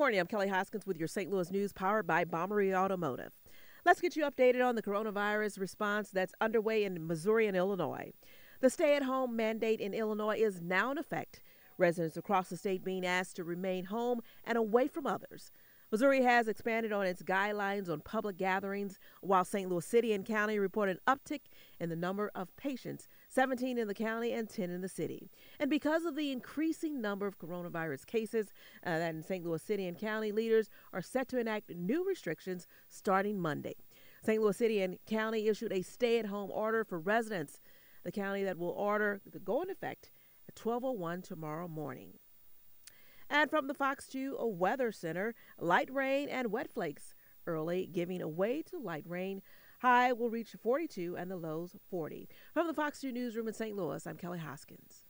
Morning. I'm Kelly Hoskins with your St. Louis news powered by Bommarito Automotive. Let's get you updated on the coronavirus response that's underway in Missouri and Illinois. The stay at home mandate in Illinois is now in effect. Residents across the state being asked to remain home and away from others. Missouri has expanded on its guidelines on public gatherings, while St. Louis City and County report an uptick in the number of patients 17 in the county and 10 in the city. And because of the increasing number of coronavirus cases, uh, that in St. Louis City and County leaders are set to enact new restrictions starting Monday. St. Louis City and County issued a stay at home order for residents. The county that will order to go in effect at 12:01 tomorrow morning. And from the Fox 2 Weather Center, light rain and wet flakes early, giving way to light rain. High will reach 42 and the lows 40. From the Fox 2 Newsroom in St. Louis, I'm Kelly Hoskins.